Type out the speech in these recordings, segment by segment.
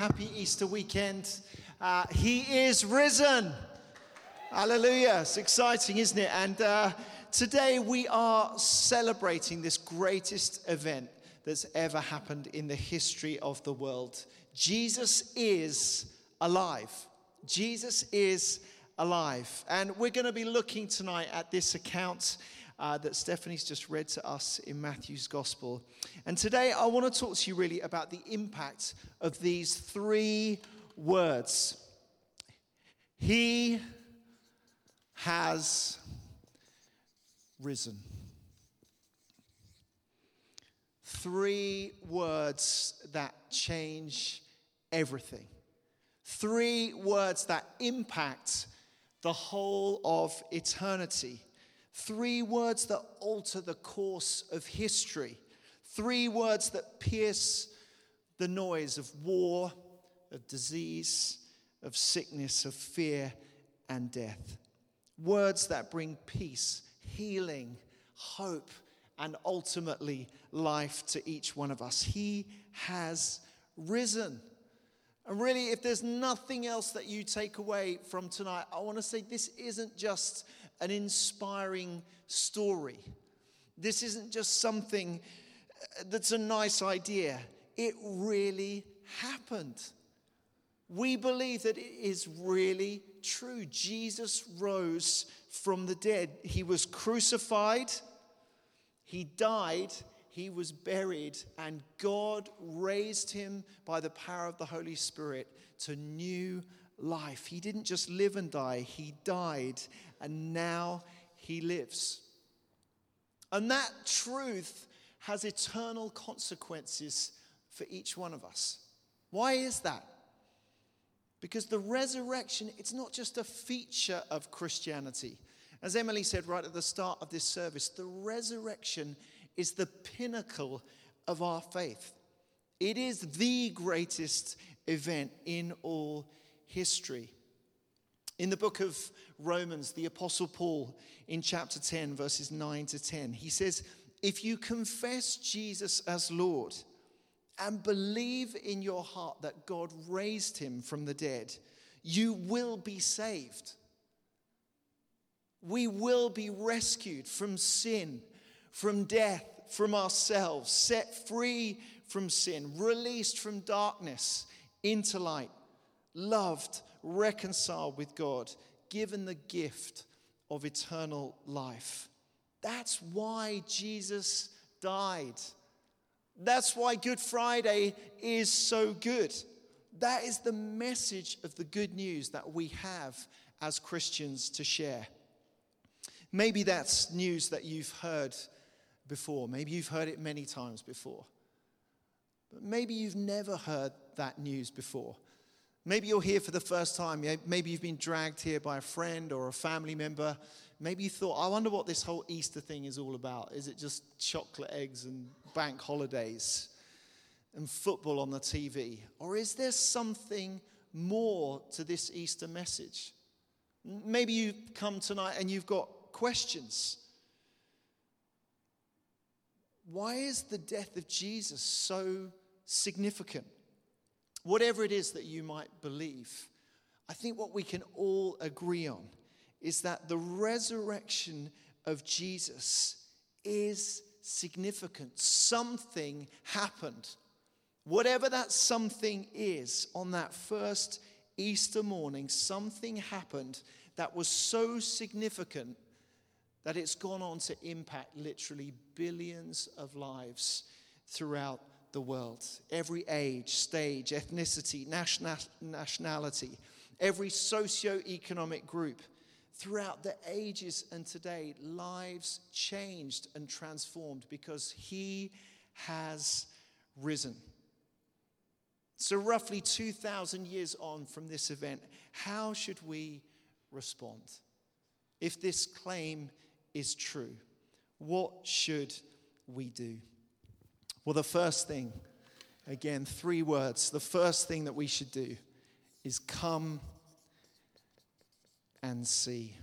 Happy Easter weekend. Uh, he is risen. Hallelujah. It's exciting, isn't it? And uh, today we are celebrating this greatest event that's ever happened in the history of the world. Jesus is alive. Jesus is alive. And we're going to be looking tonight at this account uh, that Stephanie's just read to us in Matthew's Gospel. And today I want to talk to you really about the impact of these three words He has risen. Three words that change everything. Three words that impact the whole of eternity. Three words that alter the course of history. Three words that pierce the noise of war, of disease, of sickness, of fear, and death. Words that bring peace, healing, hope, and ultimately life to each one of us. He has risen. And really, if there's nothing else that you take away from tonight, I want to say this isn't just an inspiring story. This isn't just something uh, that's a nice idea. It really happened. We believe that it is really true. Jesus rose from the dead. He was crucified, he died, he was buried, and God raised him by the power of the Holy Spirit to new life. He didn't just live and die, he died, and now he lives. And that truth has eternal consequences for each one of us. Why is that? Because the resurrection, it's not just a feature of Christianity. As Emily said right at the start of this service, the resurrection is the pinnacle of our faith. It is the greatest event in all history. In the book of Romans, the Apostle Paul, in chapter 10, verses 9 to 10, he says, If you confess Jesus as Lord and believe in your heart that God raised him from the dead, you will be saved. We will be rescued from sin from death, from ourselves, set free from sin, released from darkness into light, loved, reconciled with God, given the gift of eternal life. That's why Jesus died. That's why Good Friday is so good. That is the message of the good news that we have as Christians to share. Maybe that's news that you've heard before. Maybe you've heard it many times before. But maybe you've never heard that news before. Maybe you're here for the first time. Maybe you've been dragged here by a friend or a family member. Maybe you thought, I wonder what this whole Easter thing is all about. Is it just chocolate eggs and bank holidays and football on the TV? Or is there something more to this Easter message? Maybe you've come tonight and you've got questions. Why is the death of Jesus so significant? Whatever it is that you might believe, I think what we can all agree on is that the resurrection of Jesus is significant. Something happened. Whatever that something is, on that first Easter morning, something happened that was so significant that it's gone on to impact literally billions of lives throughout the world. Every age, stage, ethnicity, nationality, every socio-economic group. Throughout the ages and today, lives changed and transformed because He has risen. So, roughly 2,000 years on from this event, how should we respond? If this claim is true. What should we do? Well, the first thing, again, three words. The first thing that we should do is come and see.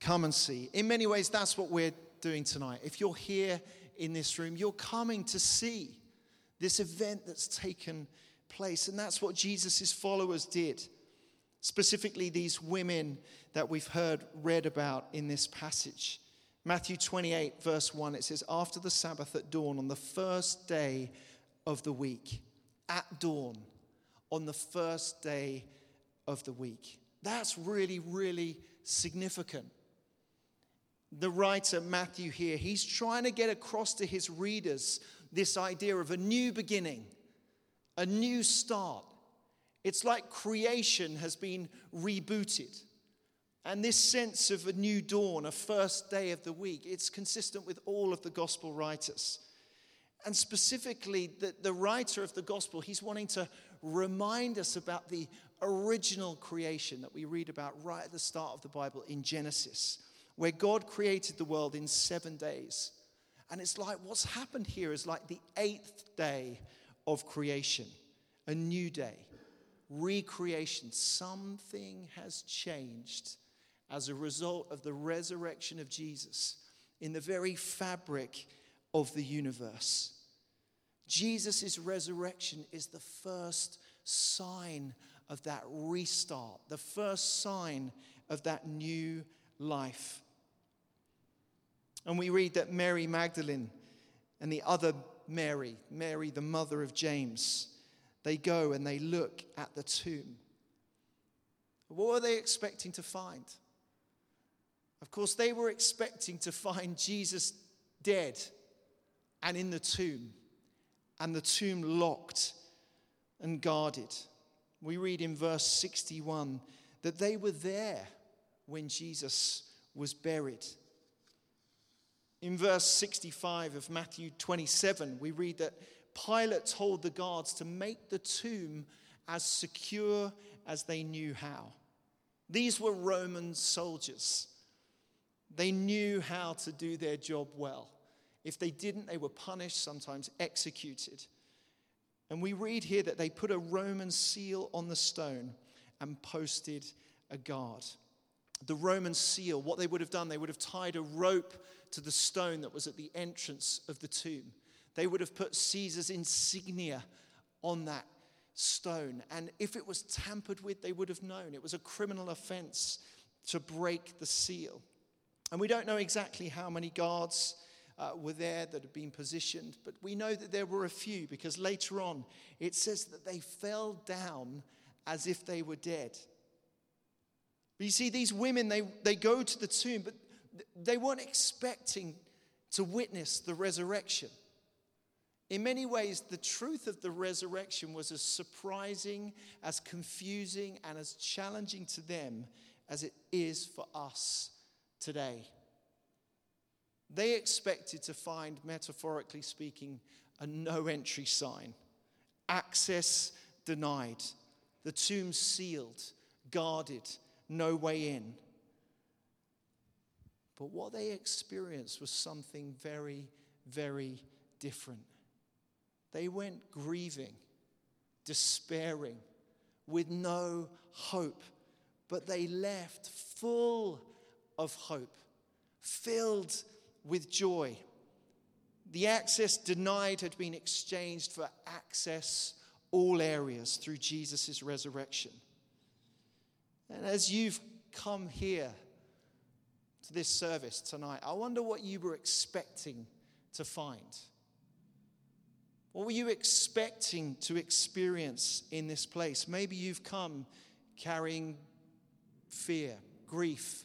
Come and see. In many ways, that's what we're doing tonight. If you're here in this room, you're coming to see this event that's taken place. And that's what Jesus' followers did. Specifically, these women that we've heard read about in this passage. Matthew 28, verse 1, it says, After the Sabbath at dawn, on the first day of the week, at dawn, on the first day of the week. That's really, really significant. The writer, Matthew, here, he's trying to get across to his readers this idea of a new beginning, a new start. It's like creation has been rebooted. And this sense of a new dawn, a first day of the week, it's consistent with all of the gospel writers. And specifically, the, the writer of the gospel, he's wanting to remind us about the original creation that we read about right at the start of the Bible in Genesis, where God created the world in seven days. And it's like what's happened here is like the eighth day of creation, a new day, recreation. Something has changed as a result of the resurrection of Jesus in the very fabric of the universe. Jesus' resurrection is the first sign of that restart, the first sign of that new life. And we read that Mary Magdalene and the other Mary, Mary, the mother of James, they go and they look at the tomb. What were they expecting to find? Of course, they were expecting to find Jesus dead and in the tomb, and the tomb locked and guarded. We read in verse 61 that they were there when Jesus was buried. In verse 65 of Matthew 27, we read that Pilate told the guards to make the tomb as secure as they knew how. These were Roman soldiers. They knew how to do their job well. If they didn't, they were punished, sometimes executed. And we read here that they put a Roman seal on the stone and posted a guard. The Roman seal, what they would have done, they would have tied a rope to the stone that was at the entrance of the tomb. They would have put Caesar's insignia on that stone. And if it was tampered with, they would have known. It was a criminal offense to break the seal. And we don't know exactly how many guards uh, were there that had been positioned, but we know that there were a few because later on it says that they fell down as if they were dead. But you see, these women, they, they go to the tomb, but they weren't expecting to witness the resurrection. In many ways, the truth of the resurrection was as surprising, as confusing, and as challenging to them as it is for us today. They expected to find, metaphorically speaking, a no entry sign, access denied, the tomb sealed, guarded, no way in. But what they experienced was something very, very different. They went grieving, despairing, with no hope, but they left full of hope, filled with joy. The access denied had been exchanged for access all areas through Jesus' resurrection. And as you've come here to this service tonight, I wonder what you were expecting to find. What were you expecting to experience in this place? Maybe you've come carrying fear, grief,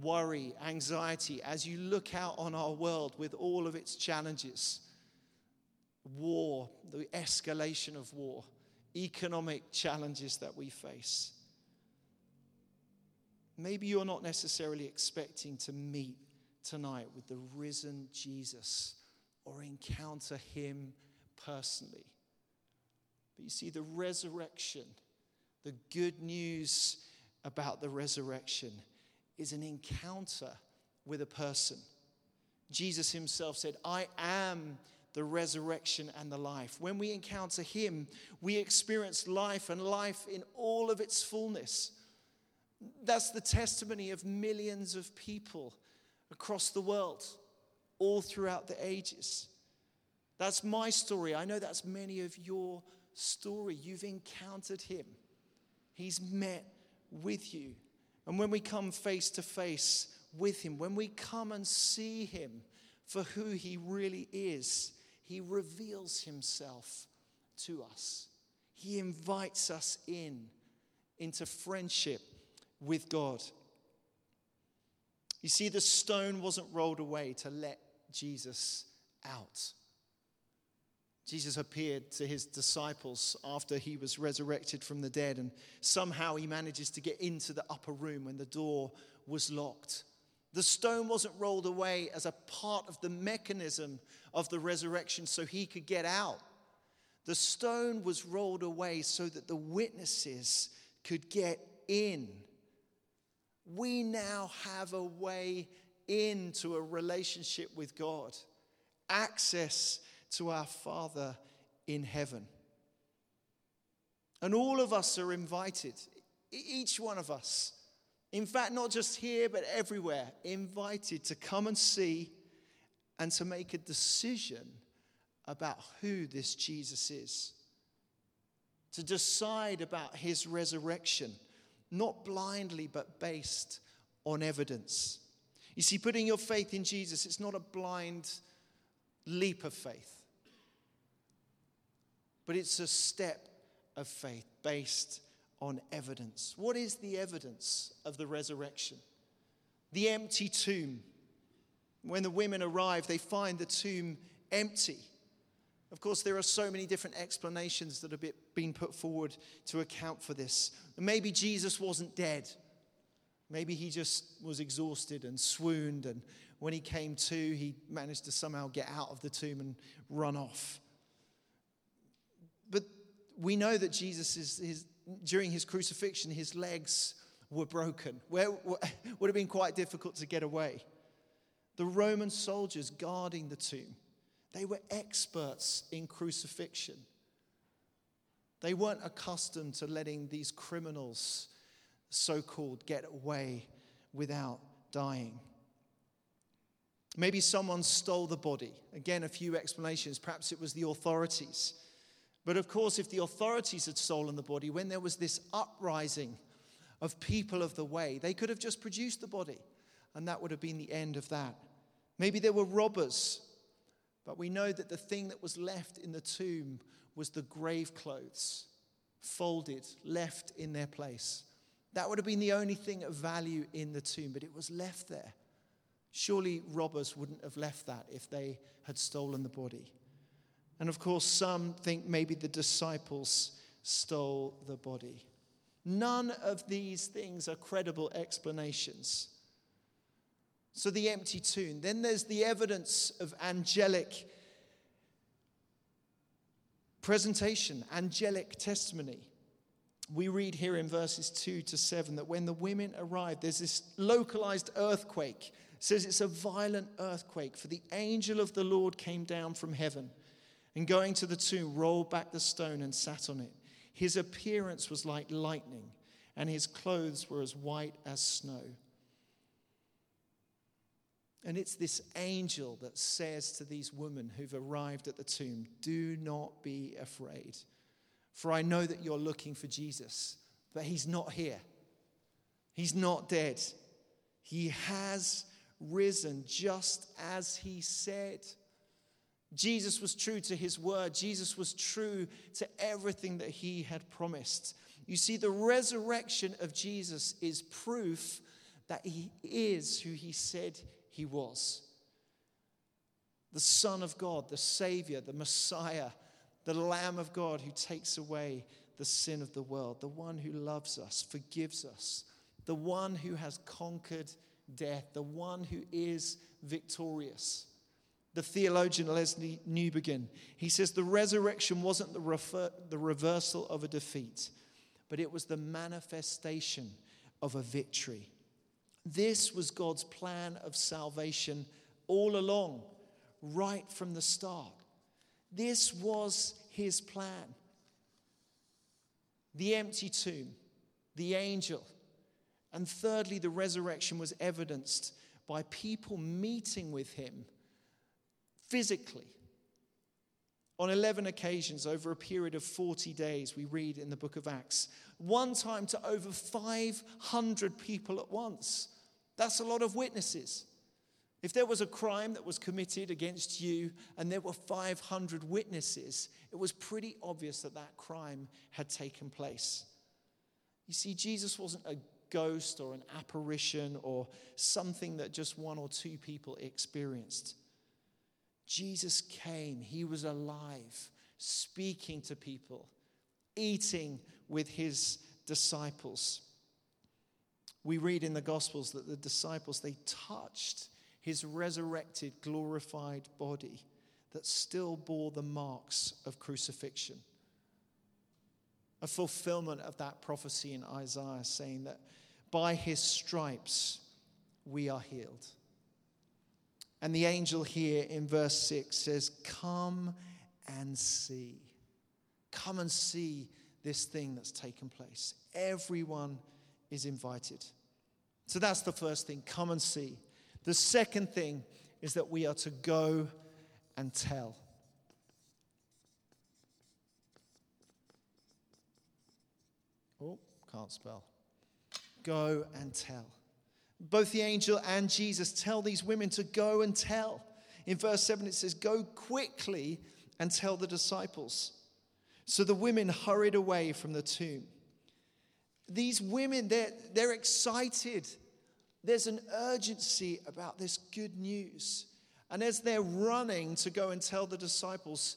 worry, anxiety as you look out on our world with all of its challenges war, the escalation of war, economic challenges that we face. Maybe you're not necessarily expecting to meet tonight with the risen Jesus or encounter him personally. But you see, the resurrection, the good news about the resurrection is an encounter with a person. Jesus himself said, I am the resurrection and the life. When we encounter him, we experience life and life in all of its fullness. That's the testimony of millions of people across the world. all throughout the ages. That's my story. I know that's many of your story. You've encountered him. He's met with you. And when we come face to face with him, when we come and see him for who he really is, he reveals himself to us. He invites us in into friendship with God. You see, the stone wasn't rolled away to let Jesus out. Jesus appeared to his disciples after he was resurrected from the dead, and somehow he manages to get into the upper room when the door was locked. The stone wasn't rolled away as a part of the mechanism of the resurrection so he could get out. The stone was rolled away so that the witnesses could get in. We now have a way into a relationship with God, access to our Father in heaven. And all of us are invited, each one of us. In fact, not just here, but everywhere, invited to come and see and to make a decision about who this Jesus is, to decide about his resurrection, not blindly, but based on evidence. You see, putting your faith in Jesus, it's not a blind leap of faith, but it's a step of faith based on evidence. What is the evidence of the resurrection? The empty tomb. When the women arrive, they find the tomb empty. Of course, there are so many different explanations that have been put forward to account for this. Maybe Jesus wasn't dead. Maybe he just was exhausted and swooned, and when he came to, he managed to somehow get out of the tomb and run off. But we know that Jesus is during his crucifixion, his legs were broken. Where would have been quite difficult to get away. The Roman soldiers guarding the tomb they were experts in crucifixion. They weren't accustomed to letting these criminals, so called, get away without dying. Maybe someone stole the body. Again, a few explanations. Perhaps it was the authorities. But of course, if the authorities had stolen the body, when there was this uprising of people of the way, they could have just produced the body, and that would have been the end of that. Maybe there were robbers but we know that the thing that was left in the tomb was the grave clothes, folded, left in their place. That would have been the only thing of value in the tomb, but it was left there. Surely robbers wouldn't have left that if they had stolen the body. And of course, some think maybe the disciples stole the body. None of these things are credible explanations. So the empty tomb. Then there's the evidence of angelic presentation, angelic testimony. We read here in verses 2 to 7 that when the women arrived, there's this localized earthquake. It says it's a violent earthquake, for the angel of the Lord came down from heaven and going to the tomb, rolled back the stone and sat on it. His appearance was like lightning, and his clothes were as white as snow. And it's this angel that says to these women who've arrived at the tomb, Do not be afraid, for I know that you're looking for Jesus, but he's not here. He's not dead. He has risen just as he said. Jesus was true to his word. Jesus was true to everything that he had promised. You see, the resurrection of Jesus is proof that he is who he said he was. The Son of God, the Savior, the Messiah, the Lamb of God who takes away the sin of the world, the one who loves us, forgives us, the one who has conquered death, the one who is victorious. The theologian Lesslie Newbigin. he says the resurrection wasn't the, refer- the reversal of a defeat, but it was the manifestation of a victory. This was God's plan of salvation all along, right from the start. This was his plan. The empty tomb, the angel, and thirdly, the resurrection was evidenced by people meeting with him physically. On 11 occasions over a period of 40 days, we read in the book of Acts, one time to over 500 people at once. That's a lot of witnesses. If there was a crime that was committed against you and there were 500 witnesses, it was pretty obvious that that crime had taken place. You see, Jesus wasn't a ghost or an apparition or something that just one or two people experienced. Jesus came, he was alive, speaking to people, eating with his disciples. We read in the Gospels that the disciples, they touched his resurrected, glorified body that still bore the marks of crucifixion. A fulfillment of that prophecy in Isaiah saying that by his stripes we are healed. And the angel here in verse 6 says, Come and see. Come and see this thing that's taken place. Everyone is invited. So that's the first thing come and see. The second thing is that we are to go and tell. Oh, can't spell. Go and tell. Both the angel and Jesus tell these women to go and tell. In verse 7, it says, Go quickly and tell the disciples. So the women hurried away from the tomb. These women, they're, they're excited. There's an urgency about this good news. And as they're running to go and tell the disciples,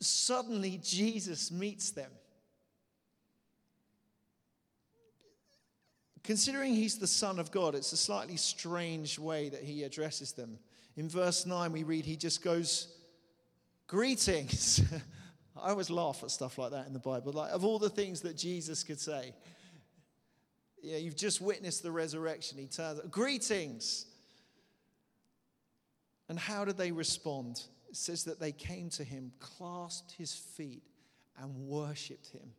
suddenly Jesus meets them. Considering he's the Son of God, it's a slightly strange way that he addresses them. In verse 9, we read, he just goes, Greetings. I always laugh at stuff like that in the Bible. Like, of all the things that Jesus could say, yeah, you've just witnessed the resurrection. He turns, Greetings. And how did they respond? It says that they came to him, clasped his feet, and worshiped him.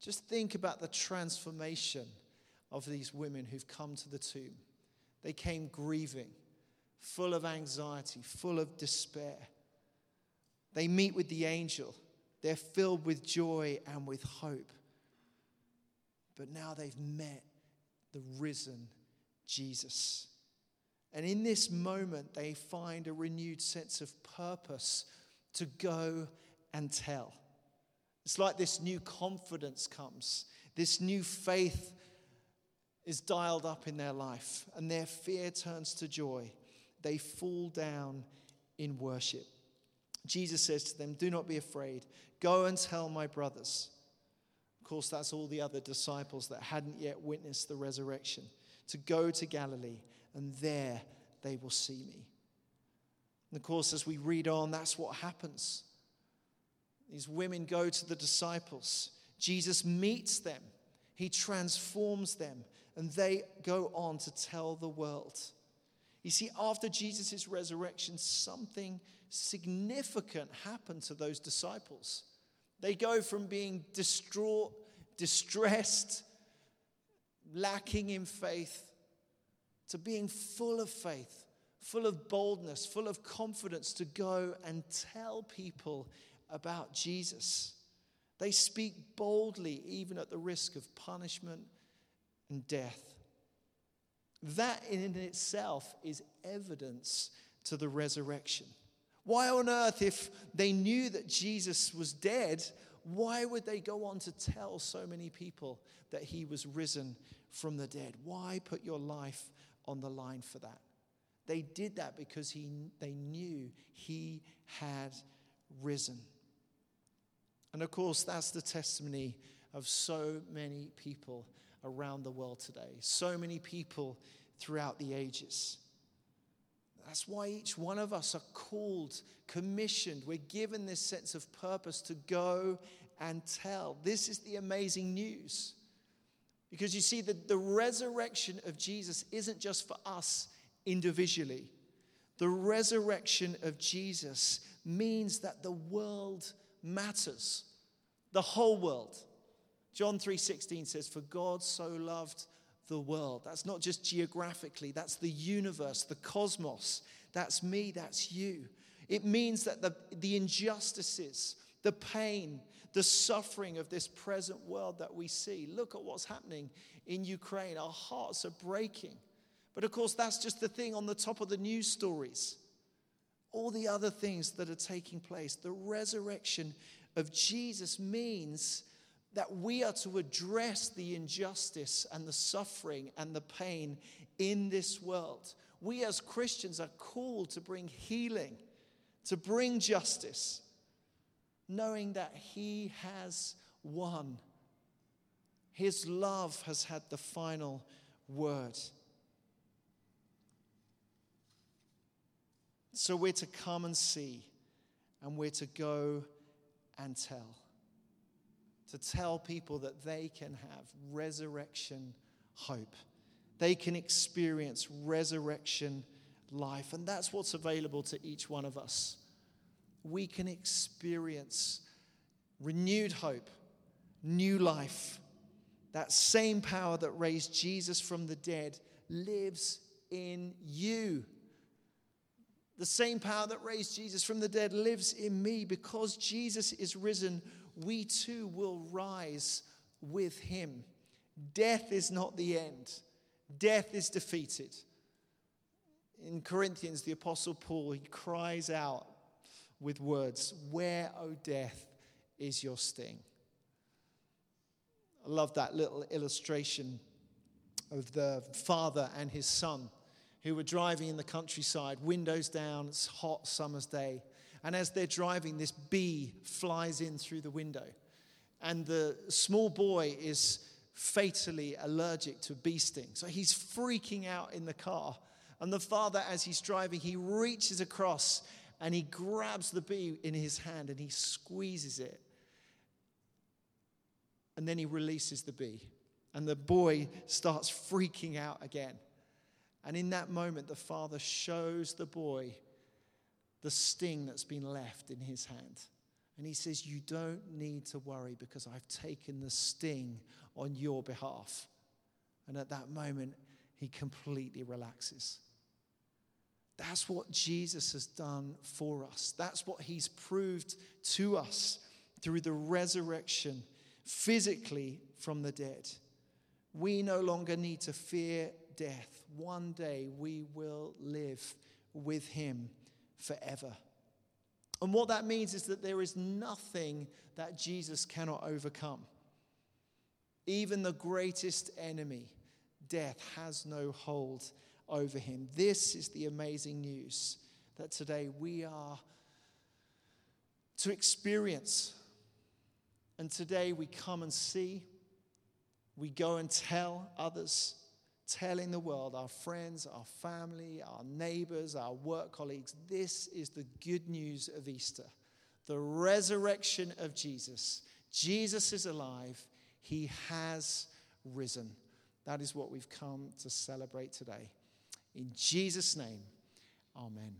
Just think about the transformation of these women who've come to the tomb. They came grieving, full of anxiety, full of despair. They meet with the angel. They're filled with joy and with hope. But now they've met the risen Jesus. And in this moment, they find a renewed sense of purpose to go and tell. It's like this new confidence comes, this new faith is dialed up in their life, and their fear turns to joy. They fall down in worship. Jesus says to them, Do not be afraid. Go and tell my brothers. Of course, that's all the other disciples that hadn't yet witnessed the resurrection. To go to Galilee, and there they will see me. And of course, as we read on, that's what happens. These women go to the disciples. Jesus meets them, he transforms them, and they go on to tell the world. You see, after Jesus' resurrection, something significant happened to those disciples. They go from being distraught, distressed, lacking in faith, to being full of faith, full of boldness, full of confidence to go and tell people about Jesus. They speak boldly, even at the risk of punishment and death. That in itself is evidence to the resurrection. Why on earth, if they knew that Jesus was dead, why would they go on to tell so many people that he was risen from the dead? Why put your life on the line for that? They did that because he, they knew he had risen. And of course, that's the testimony of so many people around the world today, so many people throughout the ages. That's why each one of us are called, commissioned. We're given this sense of purpose to go and tell. This is the amazing news. Because you see, the, the resurrection of Jesus isn't just for us individually. The resurrection of Jesus means that the world matters. The whole world. John 3:16 says for God so loved the world. That's not just geographically, that's the universe, the cosmos. That's me, that's you. It means that the, the injustices, the pain, the suffering of this present world that we see. Look at what's happening in Ukraine. Our hearts are breaking. But of course, that's just the thing on the top of the news stories. All the other things that are taking place. The resurrection of Jesus means that we are to address the injustice and the suffering and the pain in this world. We as Christians are called to bring healing, to bring justice, knowing that He has won. His love has had the final word. So we're to come and see, and we're to go and tell. To tell people that they can have resurrection hope. They can experience resurrection life. And that's what's available to each one of us we can experience renewed hope, new life. That same power that raised Jesus from the dead lives in you. The same power that raised Jesus from the dead lives in me. Because Jesus is risen, we too will rise with him. Death is not the end, death is defeated. In Corinthians, the Apostle Paul, he cries out, with words, Where, O death, is your sting? I love that little illustration of the father and his son who were driving in the countryside, windows down, it's hot summer's day. And as they're driving, this bee flies in through the window. And the small boy is fatally allergic to bee sting. So he's freaking out in the car. And the father, as he's driving, he reaches across and he grabs the bee in his hand and he squeezes it. And then he releases the bee. And the boy starts freaking out again. And in that moment, the father shows the boy the sting that's been left in his hand. And he says, You don't need to worry because I've taken the sting on your behalf. And at that moment, he completely relaxes. That's what Jesus has done for us. That's what he's proved to us through the resurrection physically from the dead. We no longer need to fear death. One day we will live with him forever. And what that means is that there is nothing that Jesus cannot overcome. Even the greatest enemy, death, has no hold over him. This is the amazing news that today we are to experience. And today we come and see, we go and tell others, telling the world, our friends, our family, our neighbors, our work colleagues, this is the good news of Easter the resurrection of Jesus. Jesus is alive, he has risen. That is what we've come to celebrate today. In Jesus' name, amen.